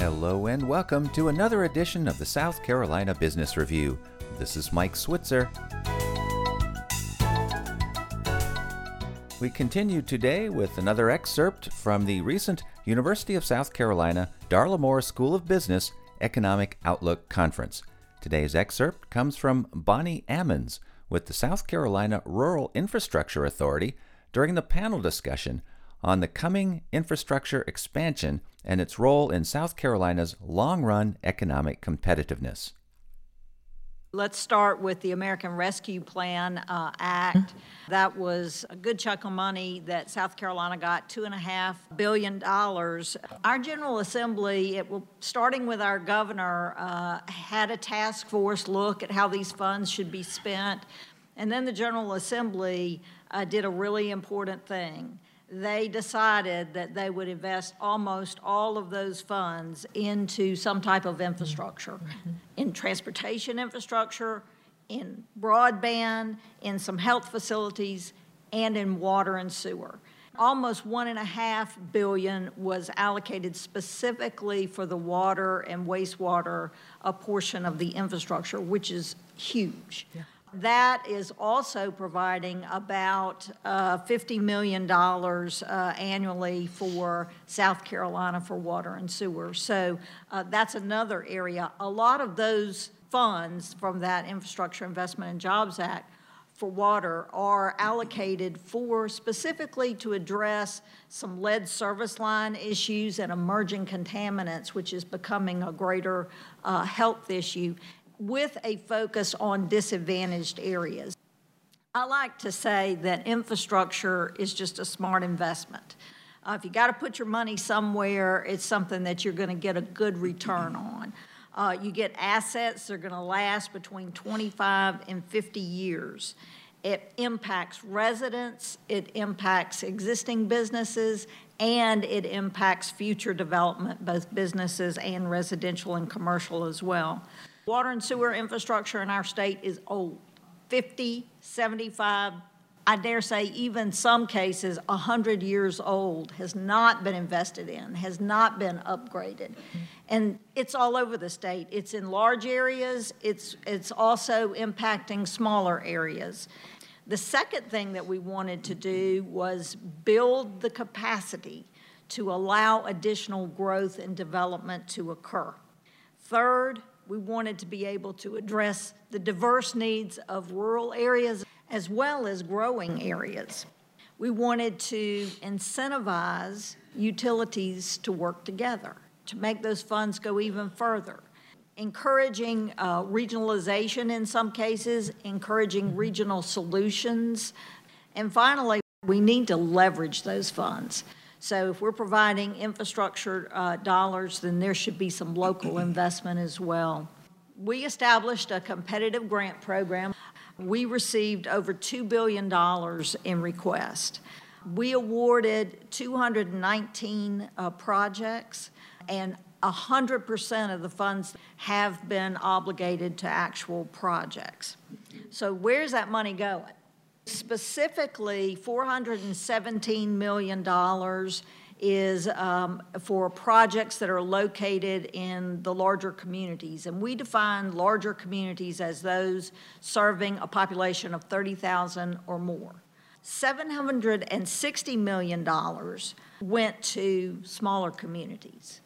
Hello and welcome to another edition of the South Carolina Business Review. This is Mike Switzer. We continue today with another excerpt from the recent University of South Carolina Darla Moore School of Business Economic Outlook Conference. Today's excerpt comes from Bonnie Ammons with the South Carolina Rural Infrastructure Authority during the panel discussion on the coming infrastructure expansion and its role in South Carolina's long run economic competitiveness. Let's start with the American Rescue Plan uh, Act. That was a good chunk of money that South Carolina got, two and a half billion dollars. Our General Assembly, it will, starting with our governor, uh, had a task force look at how these funds should be spent, and then the General Assembly uh, did a really important thing they decided that they would invest almost all of those funds into some type of infrastructure in transportation infrastructure, in broadband, in some health facilities, and in water and sewer. Almost one and a half billion was allocated specifically for the water and wastewater a portion of the infrastructure, which is huge. Yeah. That is also providing about uh, $50 million uh, annually for South Carolina for water and sewer. So uh, that's another area. A lot of those funds from that Infrastructure Investment and Jobs Act for water are allocated for specifically to address some lead service line issues and emerging contaminants, which is becoming a greater uh, health issue with a focus on disadvantaged areas. I like to say that infrastructure is just a smart investment. Uh, if you got to put your money somewhere, it's something that you're going to get a good return on. Uh, you get assets that are going to last between 25 and 50 years. It impacts residents, it impacts existing businesses, and it impacts future development, both businesses and residential and commercial as well. Water and sewer infrastructure in our state is old 50, 75, I dare say, even some cases, 100 years old, has not been invested in, has not been upgraded. And it's all over the state. It's in large areas, it's, it's also impacting smaller areas. The second thing that we wanted to do was build the capacity to allow additional growth and development to occur. Third, we wanted to be able to address the diverse needs of rural areas as well as growing areas. We wanted to incentivize utilities to work together, to make those funds go even further, encouraging uh, regionalization in some cases, encouraging regional solutions, and finally, we need to leverage those funds. So if we're providing infrastructure uh, dollars, then there should be some local investment as well. We established a competitive grant program. We received over $2 billion in requests. We awarded 219 uh, projects, and 100% of the funds have been obligated to actual projects. So, where's that money going? Specifically, $417 million is um, for projects that are located in the larger communities. And we define larger communities as those serving a population of 30,000 or more. $760 million went to smaller communities.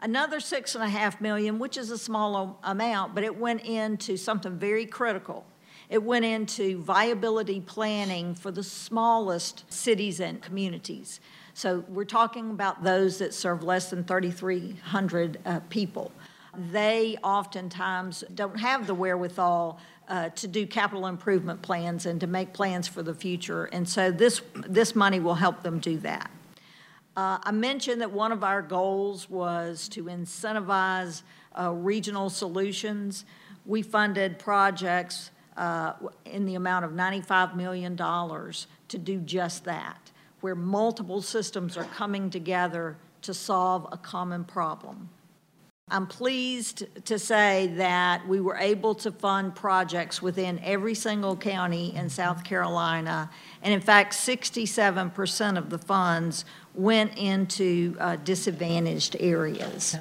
Another six and a half million, which is a small amount, but it went into something very critical it went into viability planning for the smallest cities and communities. So we're talking about those that serve less than 3,300 uh, people. They oftentimes don't have the wherewithal uh, to do capital improvement plans and to make plans for the future. And so this, this money will help them do that. Uh, I mentioned that one of our goals was to incentivize uh, regional solutions. We funded projects uh, in the amount of $95 million to do just that, where multiple systems are coming together to solve a common problem. I'm pleased to say that we were able to fund projects within every single county in South Carolina. And in fact, 67% of the funds went into uh, disadvantaged areas.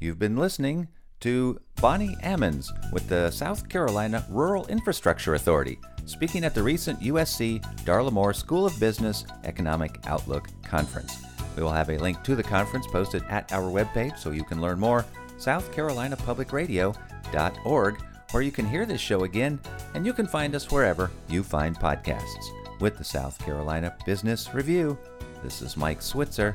You've been listening to Bonnie Ammons with the South Carolina Rural Infrastructure Authority, speaking at the recent USC Darla Moore School of Business Economic Outlook Conference. We will have a link to the conference posted at our webpage so you can learn more, southcarolinapublicradio.org, where you can hear this show again, and you can find us wherever you find podcasts. With the South Carolina Business Review, this is Mike Switzer.